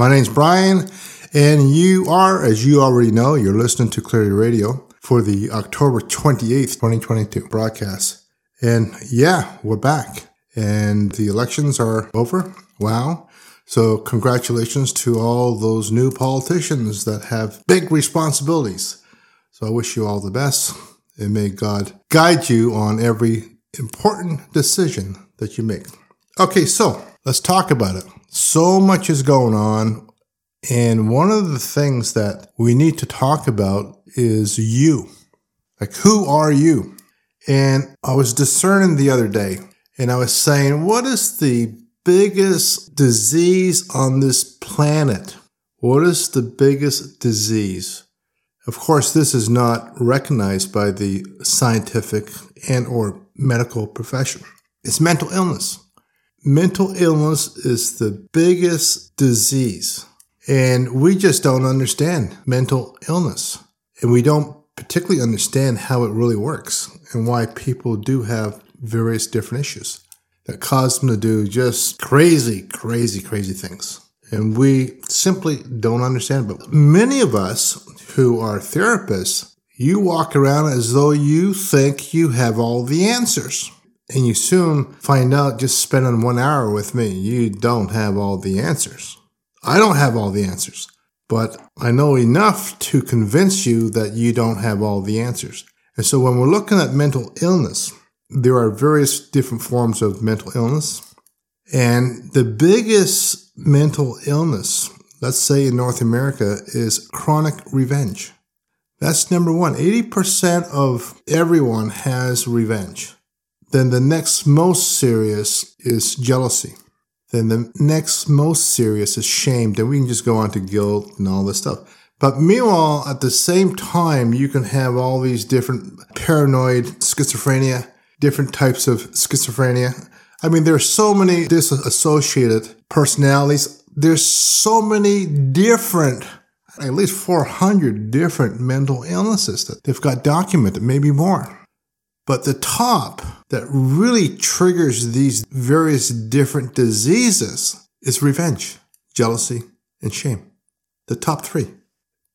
My name's Bryan, and you are, as you already know, you're listening to Clarity Radio for the October 28th, 2022 broadcast. And yeah, we're back. And the elections are over. Wow. So congratulations to all those new politicians that have big responsibilities. So I wish you all the best and may God guide you on every important decision that you make. Okay, so let's talk about it. So much is going on. And one of the things that we need to talk about is you. Like, who are you? And I was discerning the other day and I was saying, what is the biggest disease on this planet? What is the biggest disease? Of course, this is not recognized by the scientific and or medical profession. It's mental illness. Mental illness is the biggest disease and we just don't understand mental illness and we don't particularly understand how it really works and why people do have various different issues that cause them to do just crazy, crazy, crazy things. And we simply don't understand. But many of us who are therapists, you walk around as though you think you have all the answers. And you soon find out just spending one hour with me, you don't have all the answers. I don't have all the answers, but I know enough to convince you that you don't have all the answers. And so when we're looking at mental illness, there are various different forms of mental illness. And the biggest mental illness, let's say in North America, is chronic revenge. That's number one. 80% of everyone has revenge. Then the next most serious is jealousy. Then the next most serious is shame. Then we can just go on to guilt and all this stuff. But meanwhile, at the same time, you can have all these different paranoid schizophrenia, different types of schizophrenia. I mean, there's so many disassociated personalities. There's so many different, at least 400 different mental illnesses that they've got documented, maybe more. But the top that really triggers these various different diseases is revenge, jealousy, and shame. The top three.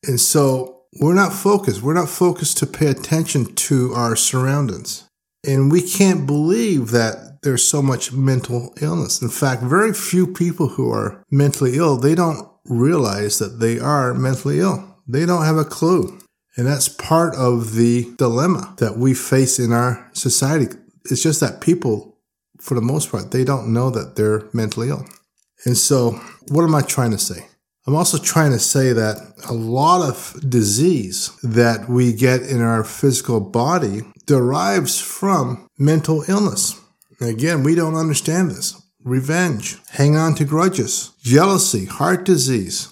And so we're not focused. We're not focused to pay attention to our surroundings. And we can't believe that there's so much mental illness. In fact, very few people who are mentally ill, they don't realize that they are mentally ill. They don't have a clue. And that's part of the dilemma that we face in our society. It's just that people, for the most part, they don't know that they're mentally ill. And so, what am I trying to say? I'm also trying to say that a lot of disease that we get in our physical body derives from mental illness. Again, we don't understand this. Revenge, hang on to grudges, jealousy, heart disease.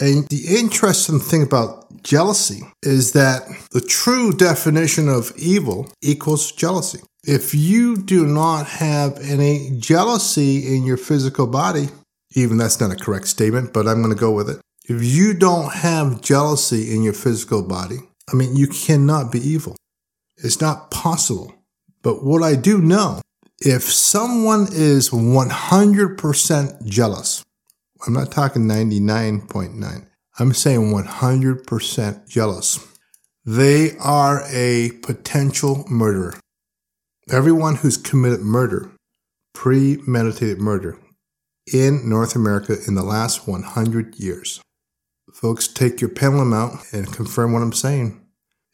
And the interesting thing about jealousy is that the true definition of evil equals jealousy. If you do not have any jealousy in your physical body, even that's not a correct statement, but I'm going to go with it. If you don't have jealousy in your physical body, I mean, you cannot be evil. It's not possible. But what I do know, if someone is 100% jealous, I'm not talking 99.9, I'm saying 100% jealous. They are a potential murderer. Everyone who's committed murder, premeditated murder, in North America in the last 100 years. Folks, take your pendulum out and confirm what I'm saying.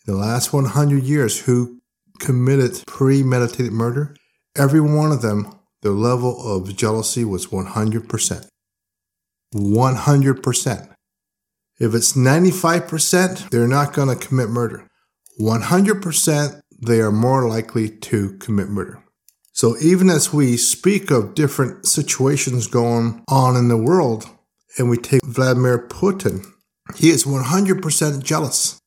In the last 100 years, who committed premeditated murder, every one of them, their level of jealousy was 100%. 100%. If it's 95%, they're not going to commit murder. 100%, they are more likely to commit murder. So even as we speak of different situations going on in the world, and we take Vladimir Putin, he is 100% jealous.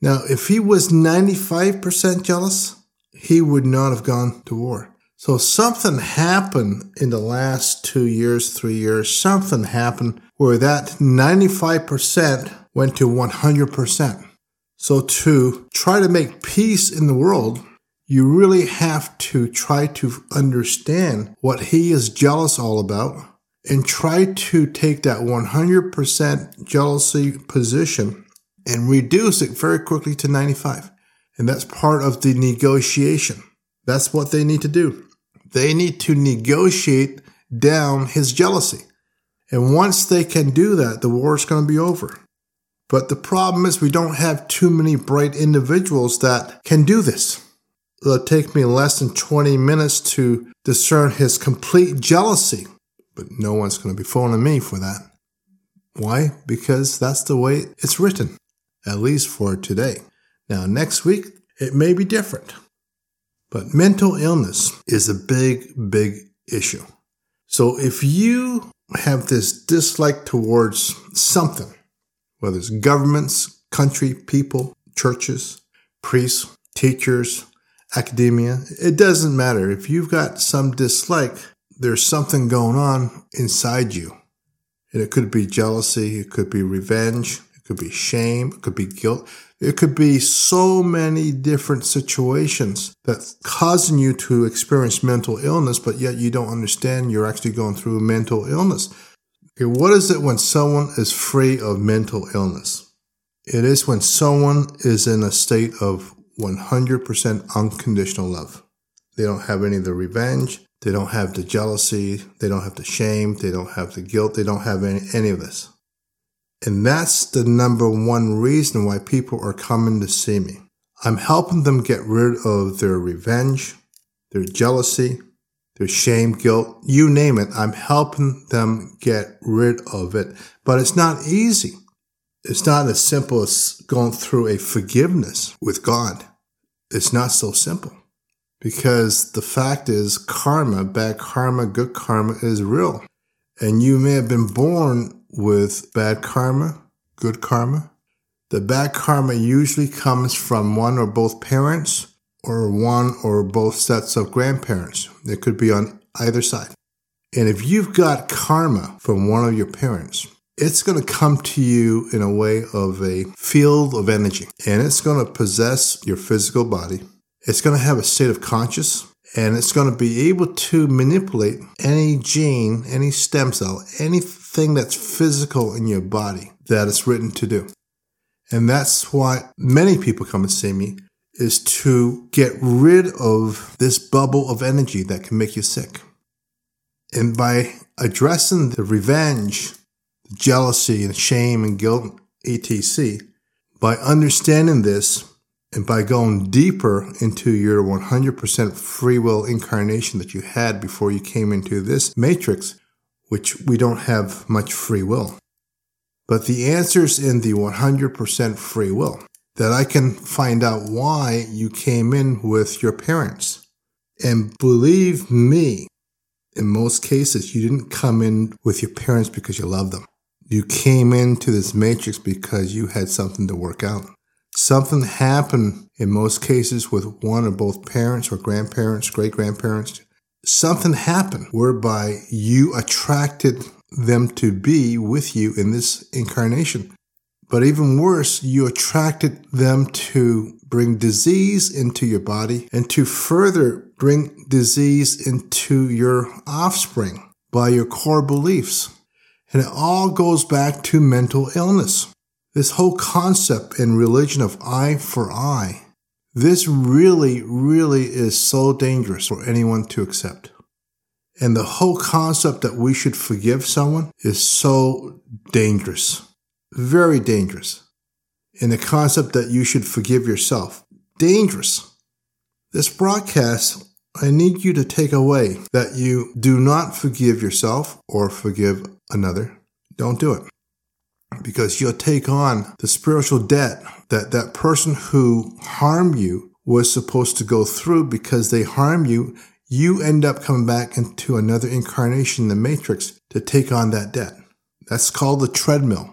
Now, if he was 95% jealous, he would not have gone to war. So something happened in the last two years, three years, something happened where that 95% went to 100%. So to try to make peace in the world, you really have to try to understand what he is jealous all about and try to take that 100% jealousy position and reduce it very quickly to 95. And that's part of the negotiation. That's what they need to do. They need to negotiate down his jealousy. And once they can do that, the war is going to be over. But the problem is we don't have too many bright individuals that can do this. It'll take me less than 20 minutes to discern his complete jealousy, but no one's going to be phoning me for that. Why? Because that's the way it's written, at least for today. Now, next week, it may be different. But mental illness is a big, big issue. So if you have this dislike towards something, whether it's governments, country, people, churches, priests, teachers, academia, it doesn't matter. If you've got some dislike, there's something going on inside you. And it could be jealousy, it could be revenge, could be shame, it could be guilt. It could be so many different situations that's causing you to experience mental illness, but yet you don't understand you're actually going through mental illness. Okay, what is it when someone is free of mental illness? It is when someone is in a state of 100% unconditional love. They don't have any of the revenge. They don't have the jealousy. They don't have the shame. They don't have the guilt. They don't have any, any of this. And that's the number one reason why people are coming to see me. I'm helping them get rid of their revenge, their jealousy, their shame, guilt, you name it. I'm helping them get rid of it. But it's not easy. It's not as simple as going through a forgiveness with God. It's not so simple because the fact is karma, bad karma, good karma is real. And you may have been born with bad karma, good karma. The bad karma usually comes from one or both parents or one or both sets of grandparents. It could be on either side. And if you've got karma from one of your parents, it's going to come to you in a way of a field of energy and it's going to possess your physical body. It's going to have a state of conscious and it's going to be able to manipulate any gene, any stem cell, anything that's physical in your body that it's written to do. And that's why many people come and see me is to get rid of this bubble of energy that can make you sick. And by addressing the revenge, jealousy and shame and guilt, etc., by understanding this, and by going deeper into your 100% free will incarnation that you had before you came into this matrix, which we don't have much free will. But the answer's in the 100% free will that I can find out why you came in with your parents. And believe me, in most cases, you didn't come in with your parents because you love them. You came into this matrix because you had something to work out. Something happened in most cases with one or both parents or grandparents, great grandparents. Something happened whereby you attracted them to be with you in this incarnation. But even worse, you attracted them to bring disease into your body and to further bring disease into your offspring by your core beliefs. And it all goes back to mental illness. This whole concept in religion of eye for eye, this really, really is so dangerous for anyone to accept. And the whole concept that we should forgive someone is so dangerous, very dangerous. And the concept that you should forgive yourself, dangerous. This broadcast, I need you to take away that you do not forgive yourself or forgive another. Don't do it because you'll take on the spiritual debt that that person who harmed you was supposed to go through because they harmed you. You end up coming back into another incarnation in the matrix to take on that debt. That's called the treadmill.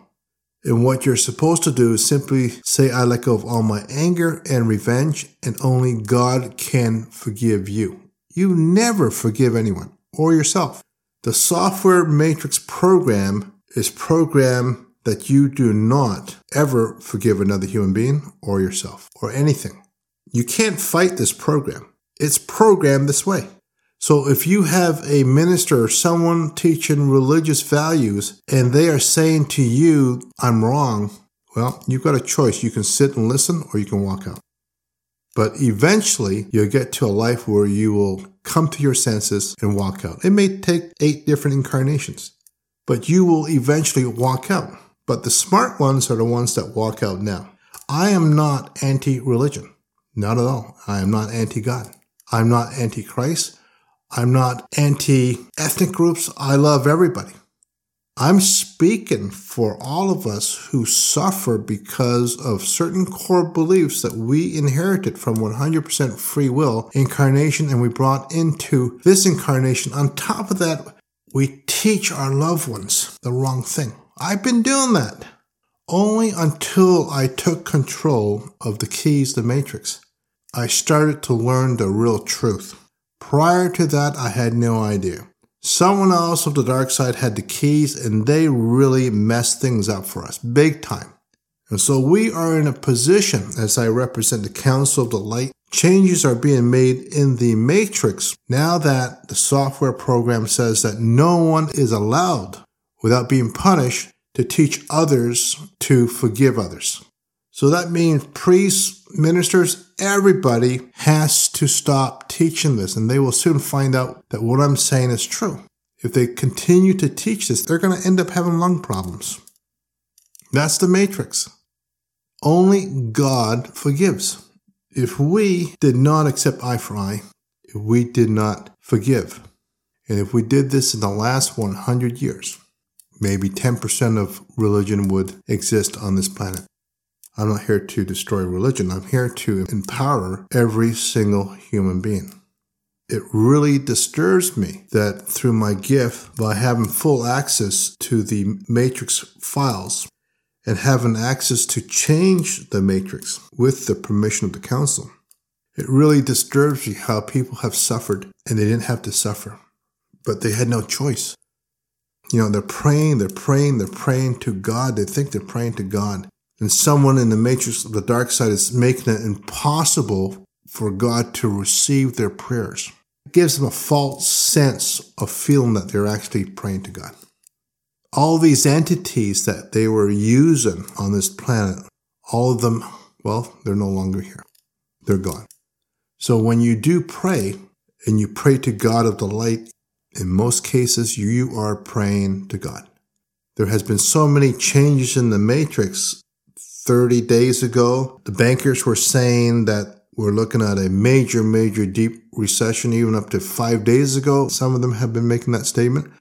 And what you're supposed to do is simply say, I let go of all my anger and revenge, and only God can forgive you. You never forgive anyone or yourself. The software matrix program is programmed that you do not ever forgive another human being or yourself or anything. You can't fight this program. It's programmed this way. So if you have a minister or someone teaching religious values and they are saying to you, I'm wrong, well, you've got a choice. You can sit and listen or you can walk out. But eventually you'll get to a life where you will come to your senses and walk out. It may take eight different incarnations, but you will eventually walk out. But the smart ones are the ones that walk out now. I am not anti religion. Not at all. I am not anti God. I'm not anti Christ. I'm not anti ethnic groups. I love everybody. I'm speaking for all of us who suffer because of certain core beliefs that we inherited from 100% free will incarnation and we brought into this incarnation. On top of that, we teach our loved ones the wrong thing. I've been doing that only until I took control of the keys, the matrix. I started to learn the real truth. Prior to that, I had no idea. Someone else of the dark side had the keys and they really messed things up for us big time. And so we are in a position, as I represent the Council of the Light, changes are being made in the matrix now that the software program says that no one is allowed without being punished to teach others to forgive others. So that means priests, ministers, everybody has to stop teaching this and they will soon find out that what I'm saying is true. If they continue to teach this, they're going to end up having lung problems. That's the matrix. Only God forgives. If we did not accept eye for eye, if we did not forgive, and if we did this in the last 100 years, maybe 10% of religion would exist on this planet. I'm not here to destroy religion. I'm here to empower every single human being. It really disturbs me that through my gift, by having full access to the matrix files and having access to change the matrix with the permission of the council, it really disturbs me how people have suffered and they didn't have to suffer, but they had no choice. You know, they're praying, they're praying, they're praying to God. They think they're praying to God and someone in the matrix of the dark side is making it impossible for God to receive their prayers. It gives them a false sense of feeling that they're actually praying to God. All these entities that they were using on this planet, all of them, well, they're no longer here. They're gone. So when you do pray and you pray to God of the light, in most cases, you are praying to God. There has been so many changes in the matrix 30 days ago, the bankers were saying that we're looking at a major, major deep recession, even up to five days ago. Some of them have been making that statement.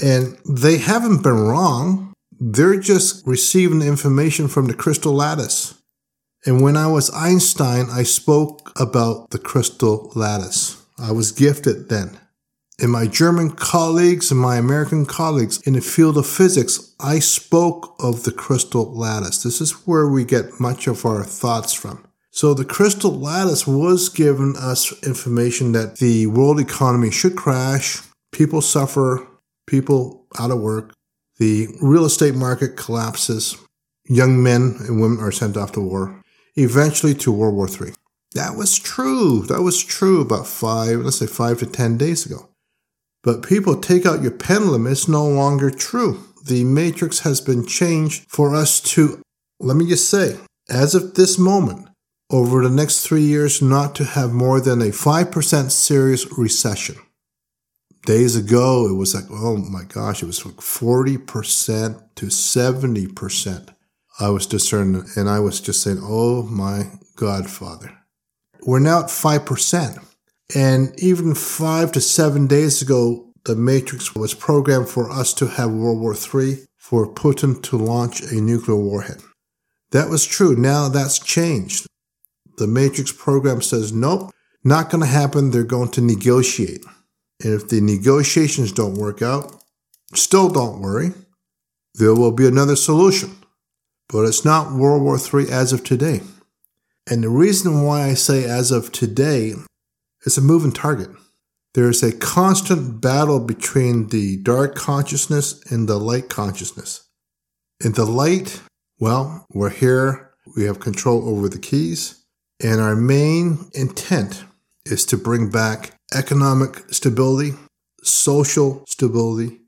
And they haven't been wrong. They're just receiving information from the crystal lattice. And when I was Einstein, I spoke about the crystal lattice. I was gifted then and my German colleagues and my American colleagues in the field of physics, I spoke of the crystal lattice. This is where we get much of our thoughts from. So the crystal lattice was giving us information that the world economy should crash, people suffer, people out of work, the real estate market collapses, young men and women are sent off to war, eventually to World War III. That was true. That was true about five, let's say five to 10 days ago. But people take out your pendulum, it's no longer true. The matrix has been changed for us to, let me just say, as of this moment, over the next three years, not to have more than a 5% serious recession. Days ago, it was like, oh my gosh, it was like 40% to 70%. I was discerning, and I was just saying, oh my God, Father. We're now at 5%. And even five to seven days ago, the Matrix was programmed for us to have World War III, for Putin to launch a nuclear warhead. That was true. Now that's changed. The Matrix program says, nope, not going to happen. They're going to negotiate. And if the negotiations don't work out, still don't worry. There will be another solution. But it's not World War III as of today. And the reason why I say as of today it's a moving target. There is a constant battle between the dark consciousness and the light consciousness. In the light, well, we're here, we have control over the keys, and our main intent is to bring back economic stability, social stability,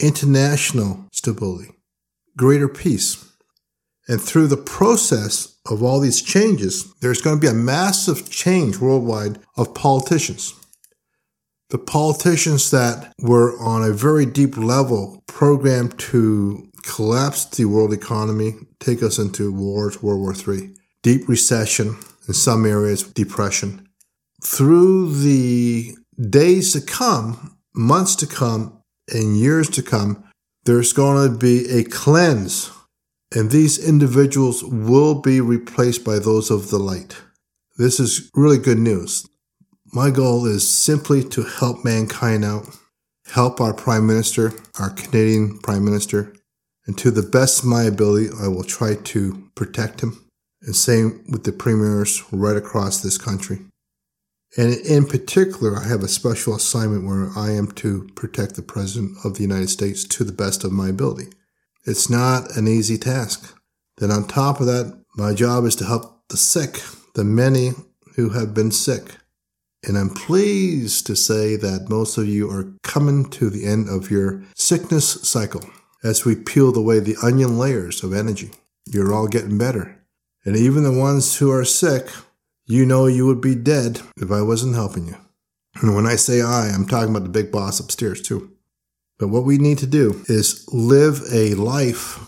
international stability, greater peace. And through the process of all these changes, there's going to be a massive change worldwide of politicians. The politicians that were on a very deep level programmed to collapse the world economy, take us into wars, World War III, deep recession, in some areas, depression. Through the days to come, months to come, and years to come, there's going to be a cleanse, and these individuals will be replaced by those of the light. This is really good news. My goal is simply to help mankind out, help our Prime Minister, our Canadian Prime Minister, and to the best of my ability, I will try to protect him. And same with the premiers right across this country. And in particular, I have a special assignment where I am to protect the President of the United States to the best of my ability. It's not an easy task. Then, on top of that, my job is to help the sick, the many who have been sick. And I'm pleased to say that most of you are coming to the end of your sickness cycle as we peel away the onion layers of energy. You're all getting better. And even the ones who are sick you know you would be dead if I wasn't helping you. And when I say I, I'm talking about the big boss upstairs too. But what we need to do is live a life,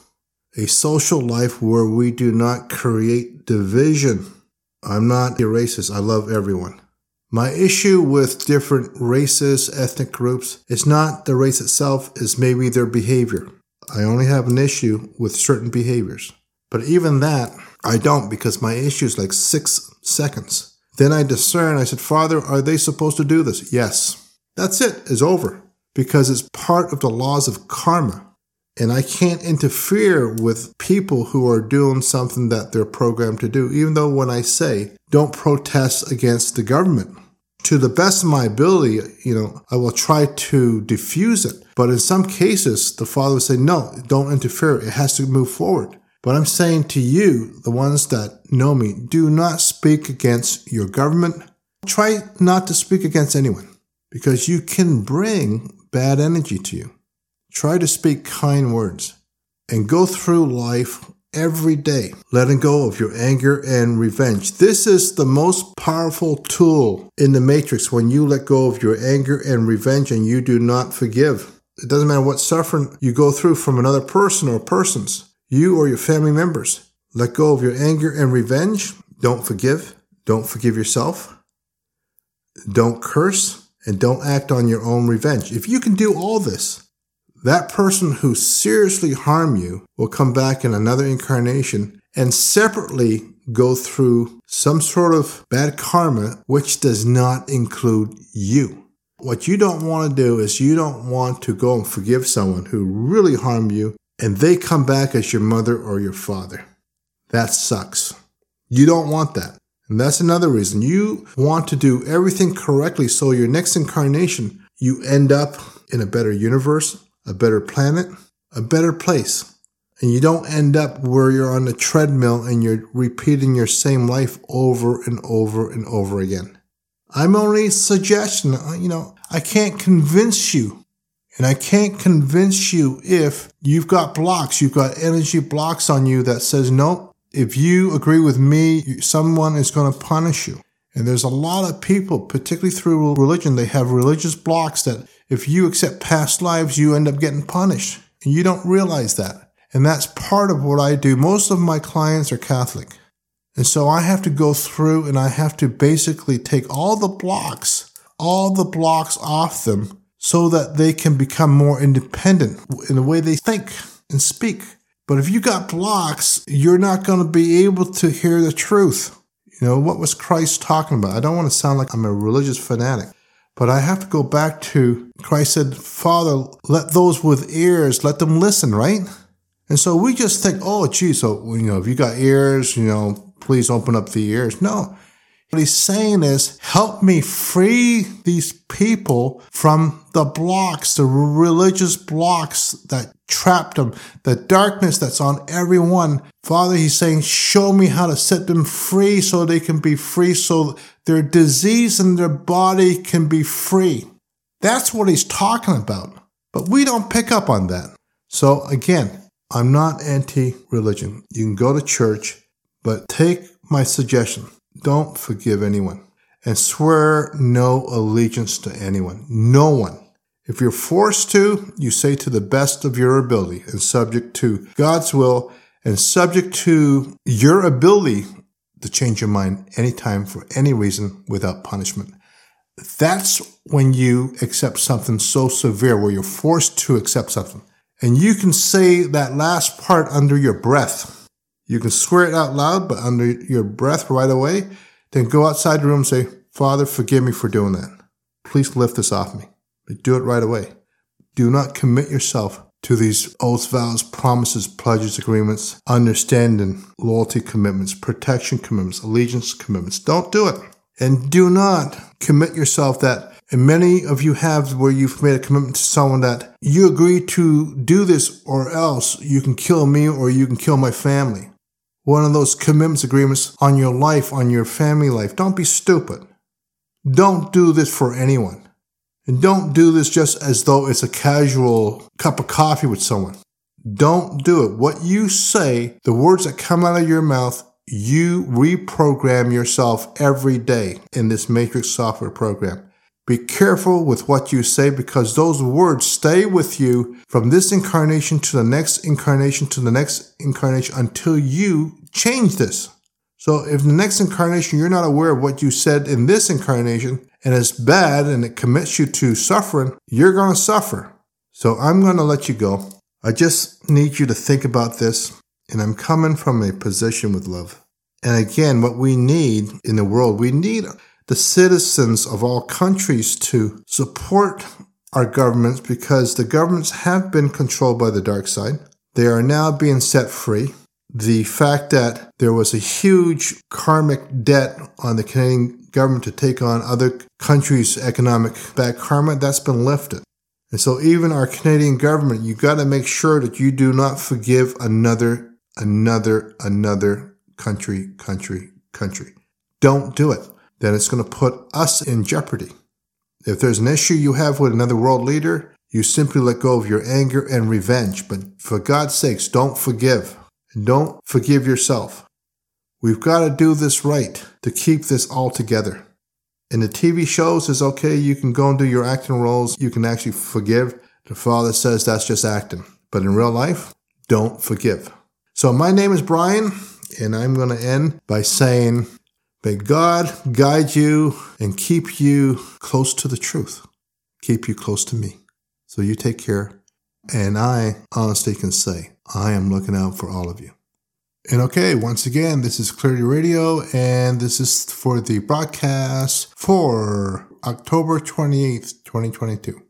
a social life where we do not create division. I'm not a racist. I love everyone. My issue with different races, ethnic groups, is not the race itself, is maybe their behavior. I only have an issue with certain behaviors. But even that, I don't because my issue is like six seconds. Then I discern, I said, Father, are they supposed to do this? Yes. That's it, it's over. Because it's part of the laws of karma. And I can't interfere with people who are doing something that they're programmed to do, even though when I say, don't protest against the government. To the best of my ability, you know, I will try to diffuse it. But in some cases, the father will say, no, don't interfere. It has to move forward. But I'm saying to you, the ones that know me, do not speak against your government. Try not to speak against anyone because you can bring bad energy to you. Try to speak kind words and go through life every day, letting go of your anger and revenge. This is the most powerful tool in the matrix when you let go of your anger and revenge and you do not forgive. It doesn't matter what suffering you go through from another person or persons. You or your family members. Let go of your anger and revenge. Don't forgive. Don't forgive yourself. Don't curse and don't act on your own revenge. If you can do all this, that person who seriously harmed you will come back in another incarnation and separately go through some sort of bad karma, which does not include you. What you don't want to do is you don't want to go and forgive someone who really harmed you and they come back as your mother or your father. That sucks. You don't want that. And that's another reason. You want to do everything correctly so your next incarnation, you end up in a better universe, a better planet, a better place. And you don't end up where you're on a treadmill and you're repeating your same life over and over and over again. I'm only suggesting, uh, you know, I can't convince you and I can't convince you if you've got blocks, you've got energy blocks on you that says, nope, if you agree with me, someone is going to punish you. And there's a lot of people, particularly through religion, they have religious blocks that if you accept past lives, you end up getting punished. And you don't realize that. And that's part of what I do. Most of my clients are Catholic. And so I have to go through and I have to basically take all the blocks, all the blocks off them so that they can become more independent in the way they think and speak. But if you got blocks, you're not going to be able to hear the truth. You know, what was Christ talking about? I don't want to sound like I'm a religious fanatic, but I have to go back to Christ said, Father, let those with ears, let them listen, right? And so we just think, oh, gee, so, you know, if you got ears, you know, please open up the ears. No, What he's saying is, help me free these people from the blocks, the religious blocks that trapped them, the darkness that's on everyone. Father, he's saying, show me how to set them free so they can be free, so their disease in their body can be free. That's what he's talking about. But we don't pick up on that. So again, I'm not anti religion. You can go to church, but take my suggestion. Don't forgive anyone and swear no allegiance to anyone. No one. If you're forced to, you say to the best of your ability and subject to God's will and subject to your ability to change your mind anytime for any reason without punishment. That's when you accept something so severe where you're forced to accept something. And you can say that last part under your breath. You can swear it out loud, but under your breath right away. Then go outside the room and say, Father, forgive me for doing that. Please lift this off me. But do it right away. Do not commit yourself to these oaths, vows, promises, pledges, agreements, understanding, loyalty commitments, protection commitments, allegiance commitments. Don't do it. And do not commit yourself that, and many of you have where you've made a commitment to someone that you agree to do this or else you can kill me or you can kill my family. One of those commitments, agreements on your life, on your family life. Don't be stupid. Don't do this for anyone. And don't do this just as though it's a casual cup of coffee with someone. Don't do it. What you say, the words that come out of your mouth, you reprogram yourself every day in this Matrix software program. Be careful with what you say because those words stay with you from this incarnation to the next incarnation to the next incarnation until you change this. So if the next incarnation you're not aware of what you said in this incarnation and it's bad and it commits you to suffering, you're going to suffer. So I'm going to let you go. I just need you to think about this and I'm coming from a position with love. And again, what we need in the world, we need the citizens of all countries to support our governments because the governments have been controlled by the dark side. They are now being set free. The fact that there was a huge karmic debt on the Canadian government to take on other countries' economic bad karma, that's been lifted. And so even our Canadian government, you've got to make sure that you do not forgive another another, another country, country, country. Don't do it. Then it's going to put us in jeopardy. If there's an issue you have with another world leader, you simply let go of your anger and revenge. But for God's sakes, don't forgive. Don't forgive yourself. We've got to do this right to keep this all together. In the TV shows, it's okay. You can go and do your acting roles. You can actually forgive. The father says that's just acting. But in real life, don't forgive. So my name is Bryan, and I'm going to end by saying, may God guide you and keep you close to the truth, keep you close to me. So you take care. And I honestly can say, I am looking out for all of you. And okay, once again, this is Clarity Radio, and this is for the broadcast for October 28th, 2022.